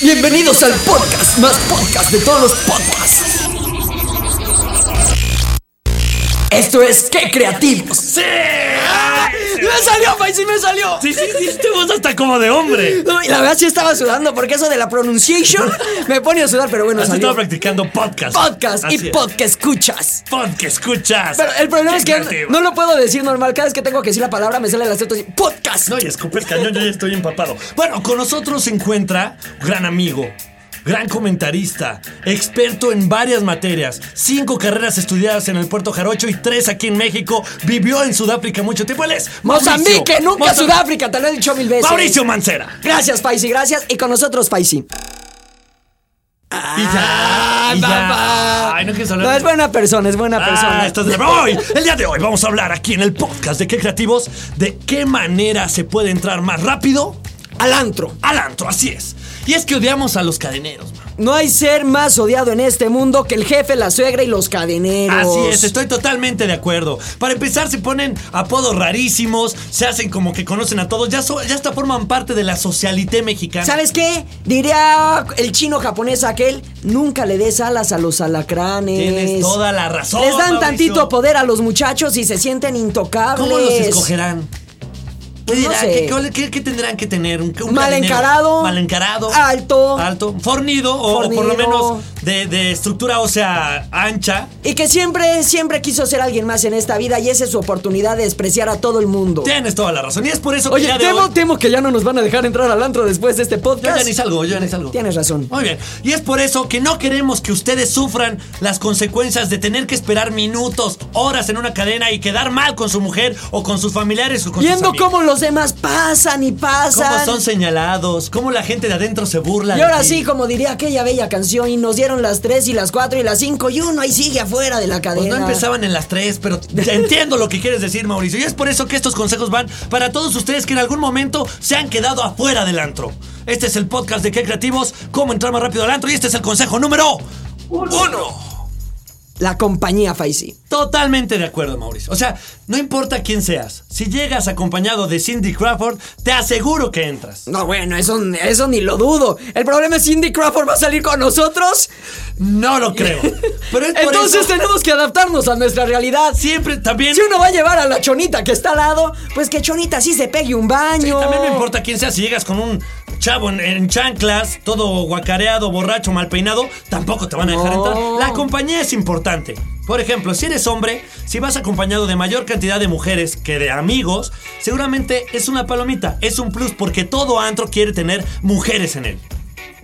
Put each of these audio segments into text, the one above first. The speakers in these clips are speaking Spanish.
Bienvenidos al podcast más podcast de todos los podcasts. Esto es ¡Qué creativos! ¡Sí! ¡Me salió, Faisy, me salió! Sí, sí, sí, te voz hasta como de hombre. No, y la verdad sí estaba sudando porque eso de la pronunciation me pone a sudar, pero bueno, Has salió. estado practicando podcast. Podcast Así y es. podcast escuchas. Podcast escuchas. Pero el problema Qué es que creativo. no lo puedo decir normal. Cada vez que tengo que decir la palabra me sale el acento así. Podcast. No, y escupes cañón, yo ya estoy empapado. Bueno, con nosotros se encuentra gran amigo, gran comentarista, experto en varias materias, cinco carreras estudiadas en el Puerto Jarocho y tres aquí en México. Vivió en Sudáfrica mucho tiempo. Él es Mozambique, nunca Sudáfrica, te lo he dicho mil veces. Mauricio Mancera. Gracias, Faisy, gracias. Y con nosotros, Faisy. Y ya. y ya. Ay, no. No, es buena persona, es buena persona. Ah, estás de hoy, el día de hoy vamos a hablar aquí en el podcast de qué creativos de qué manera se puede entrar más rápido Al antro. al antro, así es. Y es que odiamos a los cadeneros, man. No hay ser más odiado en este mundo que el jefe, la suegra y los cadeneros. Así es, estoy totalmente de acuerdo. Para empezar, se ponen apodos rarísimos, se hacen como que conocen a todos, ya, so- ya hasta forman parte de la socialité mexicana. ¿Sabes qué? Diría el chino japonés aquel, nunca le des alas a los alacranes. Tienes toda la razón. Les dan Mauricio. tantito poder a los muchachos y se sienten intocables. ¿Cómo los escogerán? ¿Qué, no dirán? sé. ¿Qué- cuál- qué- qué tendrán que tener? ¿Un, un Mal cadenero? encarado. Mal encarado. Alto. Alto. Fornido, o- o por lo menos de, de estructura ósea ancha. Y que siempre, siempre quiso ser alguien más en esta vida y esa es su oportunidad de despreciar a todo el mundo. Tienes toda la razón. Y es por eso que Oye, ya de temo, hoy- temo que ya no nos van a dejar entrar al antro después de este Yo podcast. ya ni salgo, yo ya ni salgo. Tienes razón. Muy bien. Y es por eso que no queremos que ustedes sufran las consecuencias de tener que esperar minutos, horas en una cadena y quedar mal con su mujer o con sus familiares o con sus Viendo amigos. cómo los demás pasan y pasan. Cómo son señalados, cómo la gente de adentro se burla. Y ahora sí, como diría aquella bella canción, y nos dieron las 3 y las 4 y las 5 y uno ahí sigue afuera de la Pues cadena. no empezaban en las tres, pero ya entiendo lo que quieres decir, Mauricio. Y es por eso que estos consejos van para todos ustedes que en algún momento se han quedado afuera del antro. Este es el podcast de Qué Creativos, cómo entrar más rápido al antro. Y este es el consejo número uno. La compañía Faisy. Totalmente de acuerdo, Mauricio. O sea, no importa quién seas. Si llegas acompañado de Cindy Crawford, te aseguro que entras. No, bueno, eso, eso ni lo dudo. El problema es Cindy Crawford va a salir con nosotros. No lo creo. Pero es Entonces eso tenemos que adaptarnos a nuestra realidad. siempre también. Si uno va a llevar a la chonita que está al lado, pues que chonita sí se pegue un baño. También no importa quién sea, si llegas con un chavo en, en chanclas, todo guacareado, borracho, mal peinado, tampoco te van a dejar entrar. La compañía es importante. Por ejemplo, si eres hombre, si vas acompañado de mayor cantidad de mujeres que de amigos, seguramente es una palomita, es un plus porque todo antro quiere tener mujeres en él.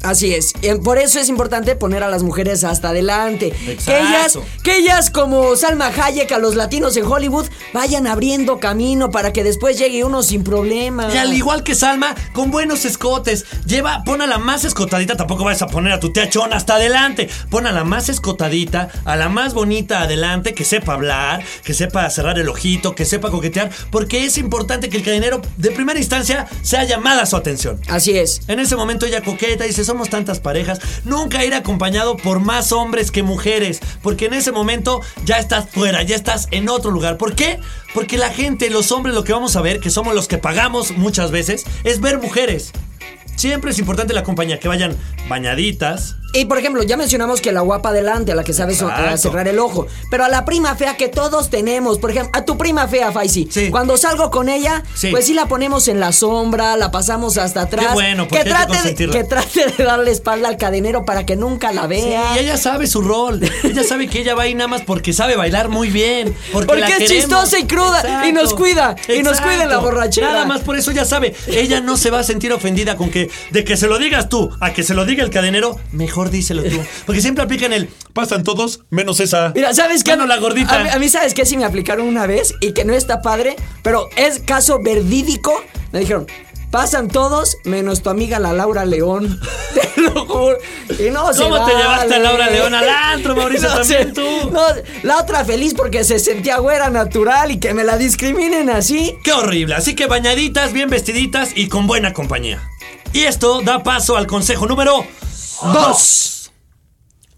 Así es. Y Por eso es importante poner a las mujeres hasta adelante. Que Exacto. ellas, que ellas como Salma Hayek a los latinos en Hollywood vayan abriendo camino para que después llegue uno sin problema. Y al igual que Salma, con buenos escotes. Lleva, pon a la más escotadita, tampoco vayas a poner a tu tía Chona hasta adelante. Pon a la más escotadita, a la más bonita adelante, que sepa hablar, que sepa cerrar el ojito, que sepa coquetear, porque es importante que el cadenero de primera instancia sea llamada su atención. Así es. En ese momento ella coqueta y dice, somos tantas parejas, nunca ir acompañado por más hombres que mujeres, porque en ese momento ya estás fuera, ya estás en otro lugar. ¿Por qué? Porque la gente, los hombres, lo que vamos a ver, que somos los que pagamos muchas veces, es ver mujeres. Siempre es importante la compañía, que vayan bañaditas. Y por ejemplo, ya mencionamos que la guapa adelante, a la que sabe so- Exacto. a cerrar el ojo. Pero a la prima fea que todos tenemos, por ejemplo, a tu prima fea, Faisy. Sí. Cuando salgo con ella, Sí. pues sí la ponemos en la sombra, la pasamos hasta atrás. Qué bueno, porque que trate, de, que trate de darle espalda al cadenero para que nunca la vea. Y ella sabe su rol. Ella sabe que ella va ahí nada más porque sabe bailar muy bien. Porque, Porque la es queremos. chistosa y cruda, y nos cuida, y nos cuida la borrachera. Nada más por eso ya sabe. Ella no se va a sentir ofendida con que de que se lo digas tú a que se lo diga el cadenero, mejor díselo tú. Porque siempre aplican el pasan todos menos esa. Mira, ¿sabes qué? Bueno, la gordita. A mí, a mí, ¿sabes qué? Si me aplicaron una vez y que no está padre, pero es caso verídico. Me dijeron, pasan todos menos tu amiga la Laura León. Te lo juro. Y no se ¿Cómo te llevaste a. Laura León al antro, Mauricio? No también tú. no, la otra feliz porque se sentía güera natural y que me la discriminen así. Qué horrible. Así que bañaditas, bien vestiditas y con buena compañía. Y esto da paso al consejo número dos.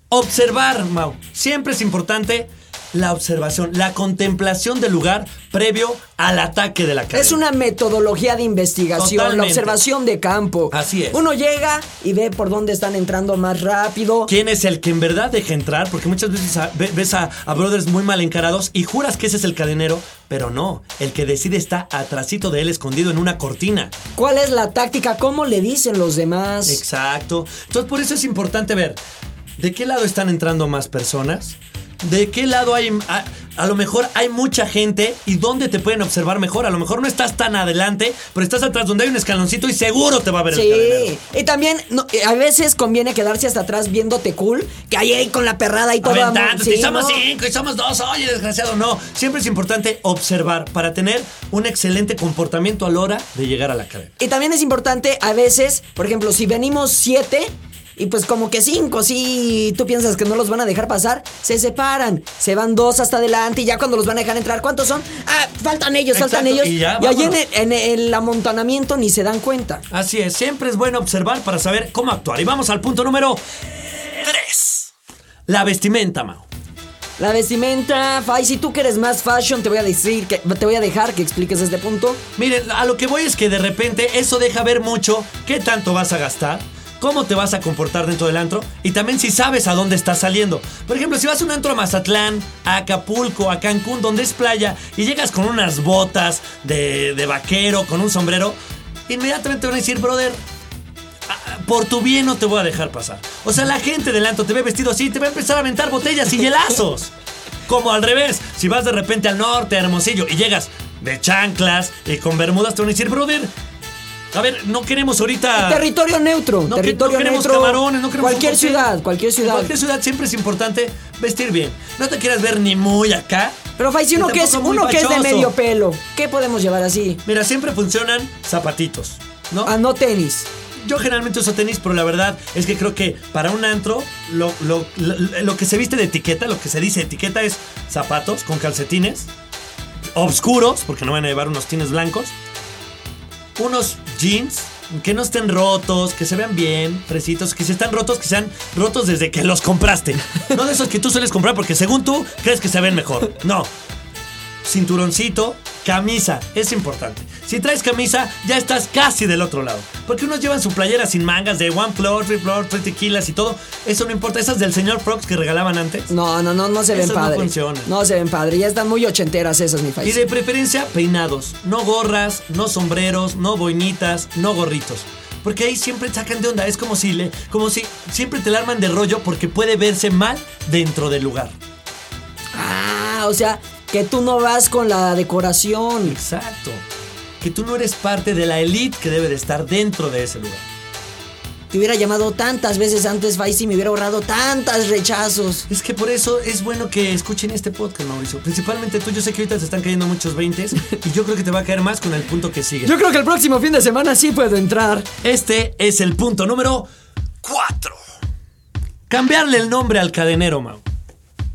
Observar, Mau. Siempre es importante la observación, la contemplación del lugar previo al ataque de la cadena. Es una metodología de investigación, la observación de campo. Así es. Uno llega y ve por dónde están entrando más rápido. ¿Quién es el que en verdad deja entrar? Porque muchas veces a- ves a, a brothers muy mal encarados y juras que ese es el cadenero, pero no. El que decide está atrasito de él, escondido en una cortina. ¿Cuál es la táctica? ¿Cómo le dicen los demás? Exacto. Entonces por eso es importante ver de qué lado están entrando más personas, de qué lado hay... A, a lo mejor hay mucha gente y dónde te pueden observar mejor. A lo mejor no estás tan adelante, pero estás atrás donde hay un escaloncito y seguro te va a ver el cadenero. Sí, y también no, eh, a veces conviene quedarse hasta atrás viéndote cool, que ahí ahí con la perrada y todo. Sí, y somos ¿no? cinco, y somos dos, oye, desgraciado, no. Siempre es importante observar para tener un excelente comportamiento a la hora de llegar a la cadena. Y también es importante a veces, por ejemplo, si venimos siete y pues como que cinco, si tú piensas que no los van a dejar pasar, se separan, se van dos hasta adelante y ya cuando los van a dejar entrar, ¿cuántos son? Ah, faltan ellos, faltan ellos. y ya, ahí en el, en el amontonamiento ni se dan cuenta. Así es, siempre es bueno observar para saber cómo actuar. Y vamos al punto número 3. La vestimenta, Mao. La vestimenta, Fai, si tú que eres más fashion, te voy a decir que te voy a dejar que expliques este punto. Miren, a lo que voy es que de repente eso deja ver mucho qué tanto vas a gastar, cómo te vas a comportar dentro del antro y también si sabes a dónde estás saliendo. Por ejemplo, si vas a un antro a Mazatlán, a Acapulco, a Cancún, donde es playa, y llegas con unas botas de, de vaquero, con un sombrero, inmediatamente van a decir, brother, ah, por tu bien no te voy a dejar pasar. O sea, la gente del antro te ve vestido así, te va a empezar a aventar botellas y hielazos. Como al revés, si vas de repente al norte, a Hermosillo, y llegas de chanclas y con bermudas, te van a decir, brother, a ver, no queremos ahorita... Territorio neutro, No, que- territorio no queremos neutro. camarones, no queremos cualquier ciudad, cualquier En ciudad. cualquier ciudad siempre es importante vestir bien. No te quieras ver ni muy acá. Pero Fai, si uno que es uno que es de medio pelo, ¿qué podemos llevar así? Mira, siempre funcionan zapatitos, ¿no? Ah, no tenis. Yo generalmente uso tenis, pero la verdad es que creo que para un antro, lo, lo- lo- lo que se viste de etiqueta, lo que se dice etiqueta es zapatos con calcetines, obscuros, porque no van a llevar unos tines blancos, unos jeans que no estén rotos, que se vean bien, fresitos, que si están rotos, que sean rotos desde que los compraste. No de esos que tú sueles comprar porque según tú crees que se ven mejor. No. Cinturoncito, camisa, es importante. Si traes camisa, ya estás casi del otro lado. Porque unos llevan su playera sin mangas de one floor, three floor, three tequilas y todo. Eso no importa. Esas del señor Frogs que regalaban antes. No, no, no, no se ven Esas no padre. funcionan. No se ven padre. Ya están muy ochenteras esas, mi Y Fai. de preferencia, peinados. No gorras, no sombreros, no boinitas, no gorritos. Porque ahí siempre sacan de onda. Es como si, le, como si siempre te la arman de rollo porque puede verse mal dentro del lugar. Ah, o sea, que tú no vas con la decoración. Exacto. Que tú no eres parte de la elite que debe de estar dentro de ese lugar. Te hubiera llamado tantas veces antes, Fai, si me hubiera ahorrado tantos rechazos. Es que por eso es bueno que escuchen este podcast, Mauricio. Principalmente tú, yo sé que ahorita te están cayendo muchos 20 y yo creo que te va a caer más con el punto que sigue. Yo creo que el próximo fin de semana sí puedo entrar. Este es el punto número 4. Cambiarle el nombre al cadenero, Mau.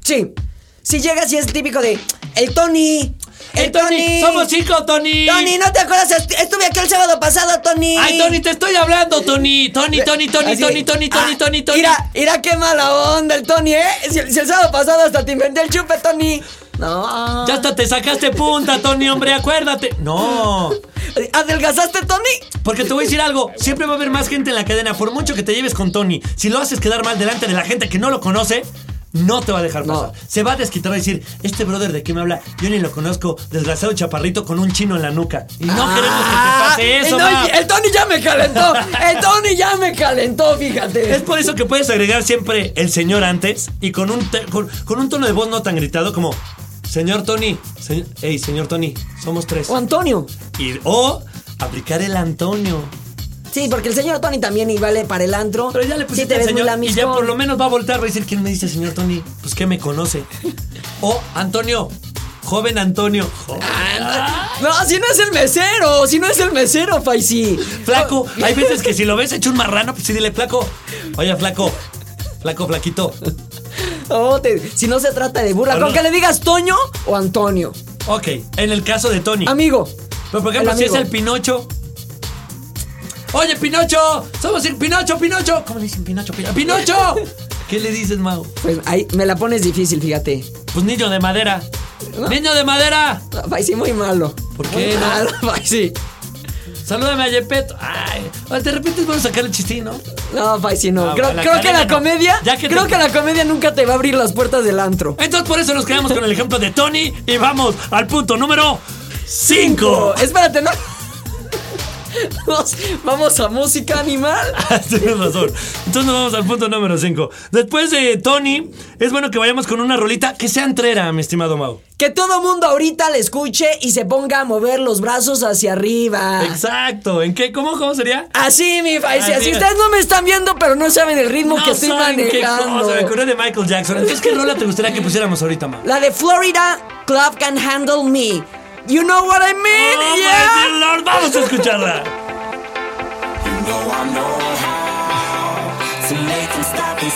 Sí. Si llegas y es típico de. El Tony. El Tony. ¡Somos cinco, Tony! Tony, ¿no te acuerdas? Est- Estuve aquí el sábado pasado, Tony. ¡Ay, Tony, te estoy hablando, Tony! Tony, Tony, Tony, Así. Tony, Tony, Tony, Ah, Tony, Tony. Mira, mira qué mala onda el Tony, ¿eh? Si, si el sábado pasado hasta te inventé el chupe, Tony. No. Ya hasta te sacaste punta, Tony, hombre, acuérdate. No. ¿Adelgazaste, Tony? Porque te voy a decir algo, siempre va a haber más gente en la cadena, por mucho que te lleves con Tony. Si lo haces quedar mal delante de la gente que no lo conoce, no te va a dejar No. pasar. Se va a desquitar y decir, este brother de qué me habla, yo ni lo conozco, desgraciado chaparrito con un chino en la nuca. Y no queremos que te pase eso, Ah, no, el Tony ya me calentó. El Tony ya me calentó, fíjate. Es por eso que puedes agregar siempre el señor antes y con un, te- con, con un tono de voz no tan gritado como, señor Tony, se- hey, señor Tony, somos tres. O Antonio. Y, o aplicar el Antonio. Sí, porque el señor Tony también vale para el antro. Pero ya le sí pusiste te al ves muy señor y ya por lo menos va a voltear, va a decir quién me dice señor Tony. Pues que me conoce. O Antonio, joven Antonio. Joven. No, si no es el mesero, si no es el mesero, Faisy. Flaco, hay veces que si lo ves hecho un marrano, pues sí dile flaco. Oye, flaco. Flaco, flaquito. Oh, te- si no se trata de burla, con no. que le digas Toño o Antonio. Ok, en el caso de Tony. Amigo. Pero por ejemplo, si es el Pinocho. Oye, Pinocho, somos el Pinocho, Pinocho. ¿Cómo le dicen Pinocho? Pinocho. ¡Pinocho! ¿Qué le dices, Mau? Pues ahí me la pones difícil, fíjate. Pues niño de madera. ¡Niño de madera! Faisy, muy malo. ¿Por Muy qué no? malo, Faisy. Salúdame a Yepeto. Ay, de repente vamos a sacar el chistín, ¿no? No, Faisy, no. Ah, creo la creo que la no. comedia. Ya que creo te- que la comedia nunca te va a abrir las puertas del antro. Entonces por eso nos quedamos con el ejemplo de Tony y vamos al punto número 5. Espérate, no. Vamos, vamos a música animal. Tienes razón. Entonces nos vamos al punto número 5. Después de Tony, es bueno que vayamos con una rolita que sea entrera, mi estimado Mau. Que todo mundo ahorita le escuche y se ponga a mover los brazos hacia arriba. Exacto. ¿En qué? ¿Cómo? ¿Cómo sería? Así, mi Faisy. Así Así es. ustedes no me están viendo, pero no saben el ritmo que estoy saben qué manejando. cosa, me acordé de Michael Jackson. Entonces, ¿qué rola te gustaría que pusiéramos ahorita, Mau? La de Florida Club Can Handle Me. You know what I mean? Oh, my yeah. dear Lord, vamos a escucharla. know I know how to make them stop and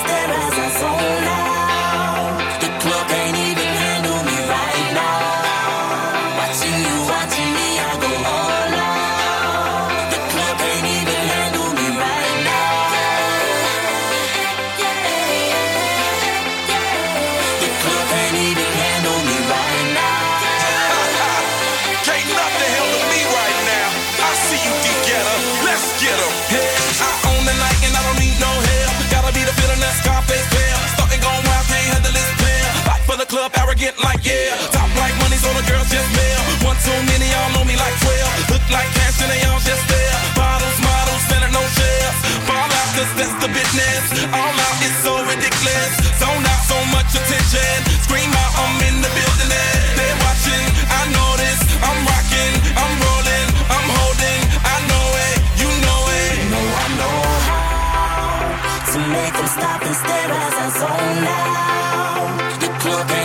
arrogant like yeah. Top like money, so the girls just mail. One too many, y'all know me like 12. Look like cash and they all just there. Bottles, models, spending no shares. Fall out, cause that's the business. All out is so ridiculous. Zone out, so much attention. Scream out, I'm in the building. They're watching, I know this. I'm rocking, I'm rolling, I'm holding. I know it, you know it. You know I know how to make them stop and stare as I zone out. The club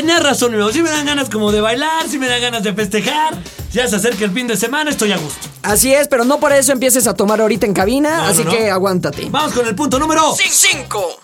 Tenías razón, mi Mau. Si me dan ganas como de bailar, si me dan ganas de festejar. Ya se acerca el fin de semana, estoy a gusto. Así es, pero no por eso empieces a tomar ahorita en cabina, No, así no, no. que aguántate. Vamos con el punto número 5.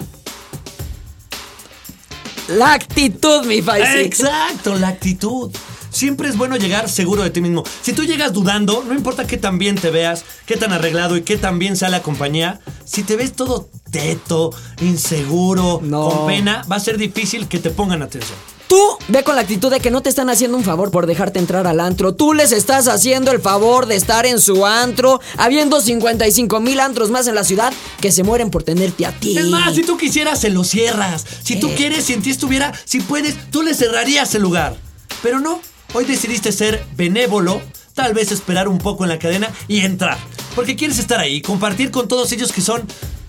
La actitud, mi Faisy. Exacto, la actitud. Siempre es bueno llegar seguro de ti mismo. Si tú llegas dudando, no importa qué tan bien te veas, qué tan arreglado y qué tan bien sea la compañía, si te ves todo teto, inseguro, No. con pena, va a ser difícil que te pongan atención. Tú ve con la actitud de que no te están haciendo un favor por dejarte entrar al antro. Tú les estás haciendo el favor de estar en su antro, habiendo 55 mil antros más en la ciudad que se mueren por tenerte a ti. Es más, si tú quisieras, se lo cierras. Si tú Eh. quieres, si en ti estuviera, si puedes, tú le cerrarías el lugar. Pero no, hoy decidiste ser benévolo, tal vez esperar un poco en la cadena y entrar. Porque quieres estar ahí, compartir con todos ellos que son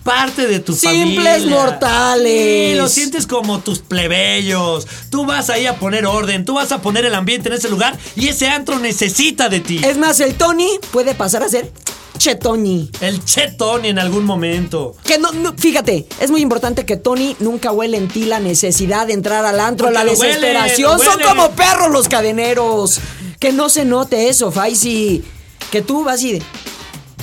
parte de tu Simples familia. mortales. Sí, lo sientes como tus plebeyos. Tú vas ahí a poner orden, tú vas a poner el ambiente en ese lugar y ese antro necesita de ti. Es más, el Tony puede pasar a ser Che Tony. El Che Tony en algún momento. Que no, no- fíjate, es muy importante que Tony nunca huele en ti la necesidad de entrar al antro, Porque la huele, desesperación. Son huele. como perros los cadeneros. Que no se note eso, Faisy. Que tú vas y de,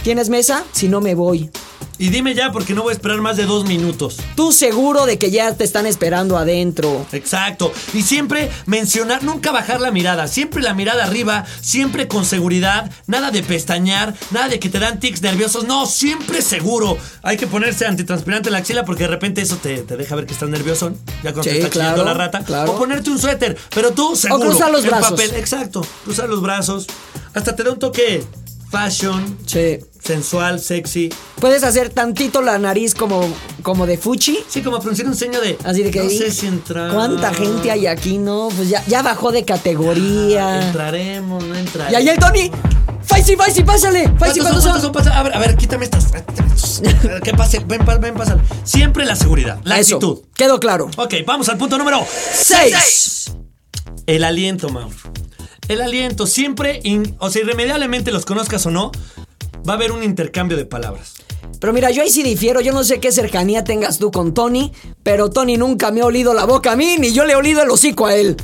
¿Tienes mesa? Si no me voy. Y dime ya porque no voy a esperar más de dos minutos. Tú seguro de que ya te están esperando adentro. Exacto. Y siempre mencionar, nunca bajar la mirada. Siempre la mirada arriba, siempre con seguridad. Nada de pestañear, nada de que te dan tics nerviosos. No, siempre seguro. Hay que ponerse antitranspirante en la axila porque de repente eso te, te deja ver que estás nervioso. Ya cuando Sí, te está claro, la rata. claro. O ponerte un suéter. Pero tú seguro. cruzar los brazos. papel. Exacto. Cruzar los brazos. Hasta te da un toque fashion, Sí. Sensual, sexy. Puedes hacer tantito la nariz como, como de fuchi. Sí, como pronunciar un seño de. Así de que No sé si entrar. ¿Cuánta gente hay aquí? No, pues ya, ya bajó de categoría. Entraremos, no entraremos. y ahí el Tony. Faisy, Faisy, pásale. Faisy, ¿Cuántos son? ¿cuántos ¿Cuántos son? Pasa- A ver, a ver, quítame estas. Que pase, ven, ven, pasa. Siempre la seguridad, la Eso, actitud. quedó claro. Ok, vamos al punto número Seis. El aliento, Mauro. El aliento, siempre, in- o sea, irremediablemente los conozcas o no, va a haber un intercambio de palabras. Pero mira, yo ahí sí difiero. Yo no sé qué cercanía tengas tú con Tony, pero Tony nunca me ha olido la boca a mí, ni yo le he olido el hocico a él.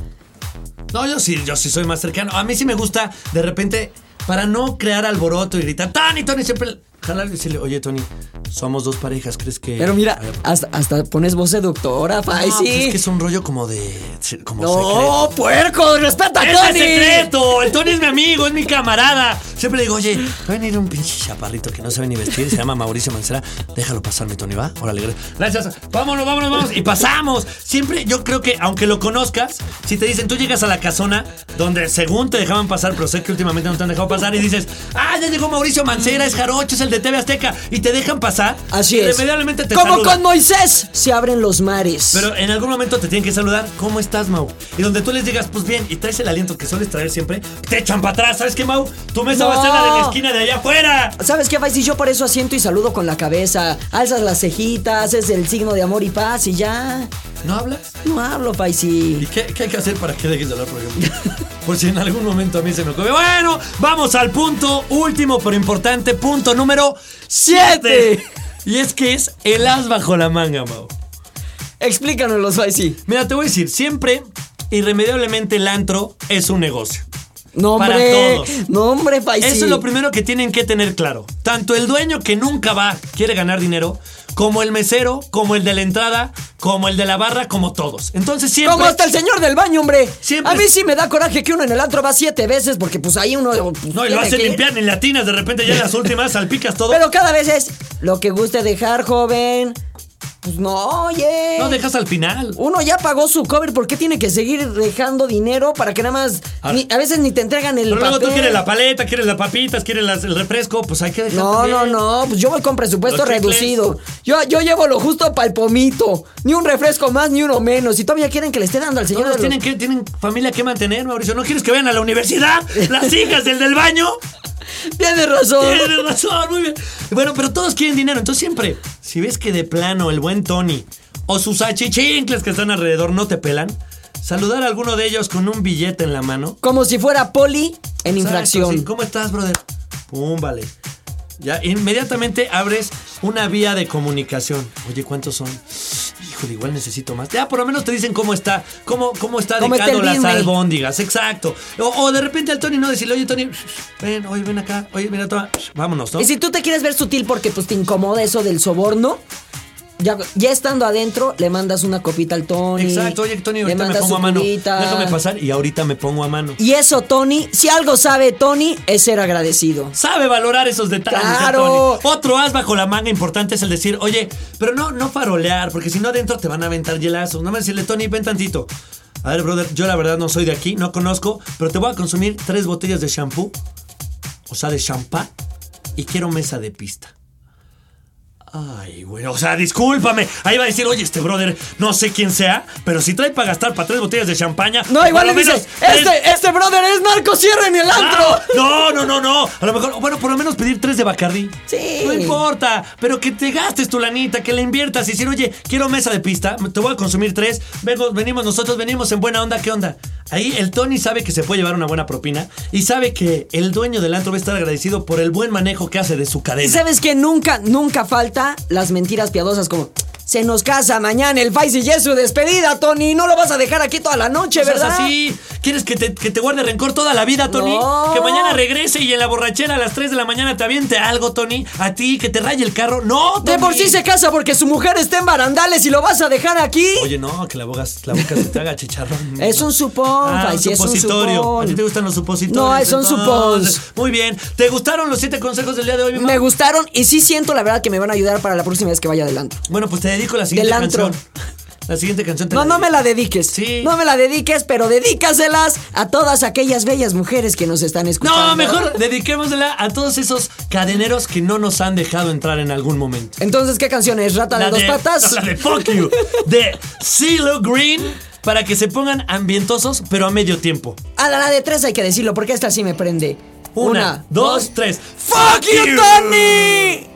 No, yo sí, yo sí soy más cercano. A mí sí me gusta, de repente, para no crear alboroto y gritar, Tony, Tony, siempre jalar y decirle, oye, Tony, somos dos parejas, ¿crees que...? Pero mira, ver, hasta, hasta pones voz seductora, no, Faisy. pues es que es un rollo como de... Como secreto. No, puerco, respeta a ¡Es Tony. el secreto! El Tony es mi amigo, es mi camarada. Siempre le digo, oye, va a venir un pinche chaparrito que no sabe ni vestir, se llama Mauricio Mancera. Déjalo pasar, mi Tony, ¿va? Órale, gracias. gracias. Vámonos, vámonos, vámonos. Y pasamos. Siempre, yo creo que, aunque lo conozcas, si te dicen, tú llegas a la casona, donde según te dejaban pasar, pero sé que últimamente no te han dejado pasar, y dices, ah, ya llegó Mauricio Mancera, es jarocho, es el de TV Azteca, y te dejan pasar. Así es. Irremediablemente te Como saludan. con Moisés se abren los mares. Pero en algún momento te tienen que saludar, ¿cómo estás, Mau? Y donde tú les digas, pues bien, y traes el aliento que sueles traer siempre, te echan para atrás, ¿sabes qué, Mau? Tu mesa va a ser la de la No. esquina de allá afuera. ¿Sabes qué, Faisy? Yo por eso asiento y saludo con la cabeza. Alzas las cejitas, haces el signo de amor y paz y ya. ¿No hablas? No hablo, ¿Y Faisy. qué, qué hay que hacer para que dejes de hablar, por ejemplo? Por si en algún momento a mí se me ocurre. Bueno, vamos al punto último pero importante, punto número 7. Y es que es el as bajo la manga, Mau. Explícanoslo, Faisy. Mira, te voy a decir, siempre, irremediablemente, el antro es un negocio. No, Para hombre. todos. No, hombre, Faisy. Eso es lo primero que tienen que tener claro. Tanto el dueño que nunca va quiere ganar dinero, como el mesero, como el de la entrada, como el de la barra, como todos. Entonces siempre. Como hasta el señor del baño, hombre. Siempre- A mí sí me da coraje que uno en el antro va siete veces porque pues ahí uno... pues, No, y lo tiene hacen que ir. limpiar en latinas, de repente ya en las últimas salpicas todo. Pero cada vez es lo que guste dejar, joven. Pues no, oye. No dejas al final. Uno ya pagó su cover, ¿por qué tiene que seguir dejando dinero para que nada más... A- ni- A, veces ni te entregan el Pero luego tú papel? quieres la paleta, quieres las papitas, quieres las- el refresco, pues hay que dejar. No, no, también. no, pues yo voy con presupuesto reducido. Yo, yo llevo lo justo para el pomito. Ni un refresco más, ni uno menos. Y todavía quieren que le esté dando al señor de los- tienen, que, tienen familia que mantener, Mauricio. ¿No quieres que vayan a la universidad? Las hijas del del baño. Tienes razón. Tienes razón, muy bien. Bueno, pero todos quieren dinero. Entonces siempre, si ves que de plano el buen Tony o sus achichincles que están alrededor no te pelan, saludar a alguno de ellos con un billete en la mano. Como si fuera poli en infracción. sí. ¿Cómo estás, brother? Pum, vale. Ya, inmediatamente abres una vía de comunicación. Oye, ¿cuántos son? Híjole, igual necesito más. Ya, por lo menos te dicen cómo está, cómo, cómo está ¿Cómo está las albóndigas. Exacto. O, o de repente al Tony no decirle, oye, Tony, ven, oye, ven acá. Oye, mira, toma, vámonos, ¿no? Y si tú te quieres ver sutil porque pues te incomoda eso del soborno, ya, ya estando adentro, le mandas una copita al Tony. Exacto, oye, Tony, le ahorita me pongo a mano. Déjame pasar y ahorita me pongo a mano. Y eso, Tony, si algo sabe Tony, es ser agradecido. Sabe valorar esos detalles. ¡Claro! Tony. Otro as bajo la manga importante es el decir, oye, pero no, no farolear, porque si no adentro te van a aventar hielazos. No me decirle, Tony, ven tantito. A ver, brother, yo la verdad no soy de aquí, no conozco, pero te voy a consumir tres botellas de shampoo, o sea, de champán, y quiero mesa de pista. Ay, güey, o sea, discúlpame. Ahí va a decir, oye, este brother, no sé quién sea, pero si trae para gastar para tres botellas de champaña. No, igual le dices, este, este brother es narco, cierren el antro. Ah, No, no, no, no. A lo mejor, bueno, por lo menos pedir tres de Bacardí. Sí. No importa, pero que te gastes tu lanita, que la inviertas y decir, oye, quiero mesa de pista, te voy a consumir tres. Vengo, venimos nosotros, venimos en buena onda, ¿qué onda? Ahí el Tony sabe que se puede llevar una buena propina y sabe que el dueño del antro va a estar agradecido por el buen manejo que hace de su Y cadena. sabes que nunca, nunca falta las mentiras piadosas como se nos casa mañana el Vice y es su despedida, Tony. No lo vas a dejar aquí toda la noche, No seas ¿verdad? así. ¿Quieres que te, que te guarde rencor toda la vida, Tony? No. Que mañana regrese y en la borrachera a las 3 de la mañana te aviente algo, Tony. A ti, que te raye el carro. No, Tony. De por sí se casa porque su mujer está en barandales y lo vas a dejar aquí. Oye, no, que la boca, la boca se te haga chicharrón. Es un supón, Ah, un Faisy, es un supositorio. supón. ¿A ti te gustan los supositorios? No, son supons. Muy bien. ¿Te gustaron los siete consejos del día de hoy, mi Me gustaron y sí siento la verdad que me van a ayudar para la próxima vez que vaya adelante. Bueno, pues te dedico la siguiente Del antro. La siguiente canción te No, la no me la dediques. Sí. No me la dediques, pero dedícaselas a todas aquellas bellas mujeres que nos están escuchando. No, mejor dediquémosla a todos esos cadeneros que no nos han dejado entrar en algún momento. Entonces, ¿qué canción es? ¿Rata de dos patas? La de Fuck You. De CeeLo Green. Para que se pongan ambientosos, pero a medio tiempo. A la, la de tres hay que decirlo, porque esta sí me prende. Una, dos, tres. ¡Fuck you, Tony!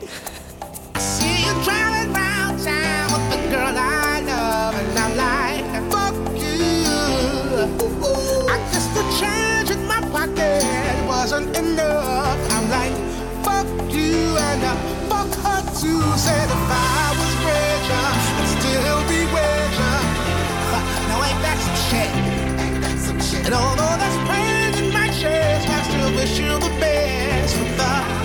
And although there's pain in my chest, I still wish you the best. But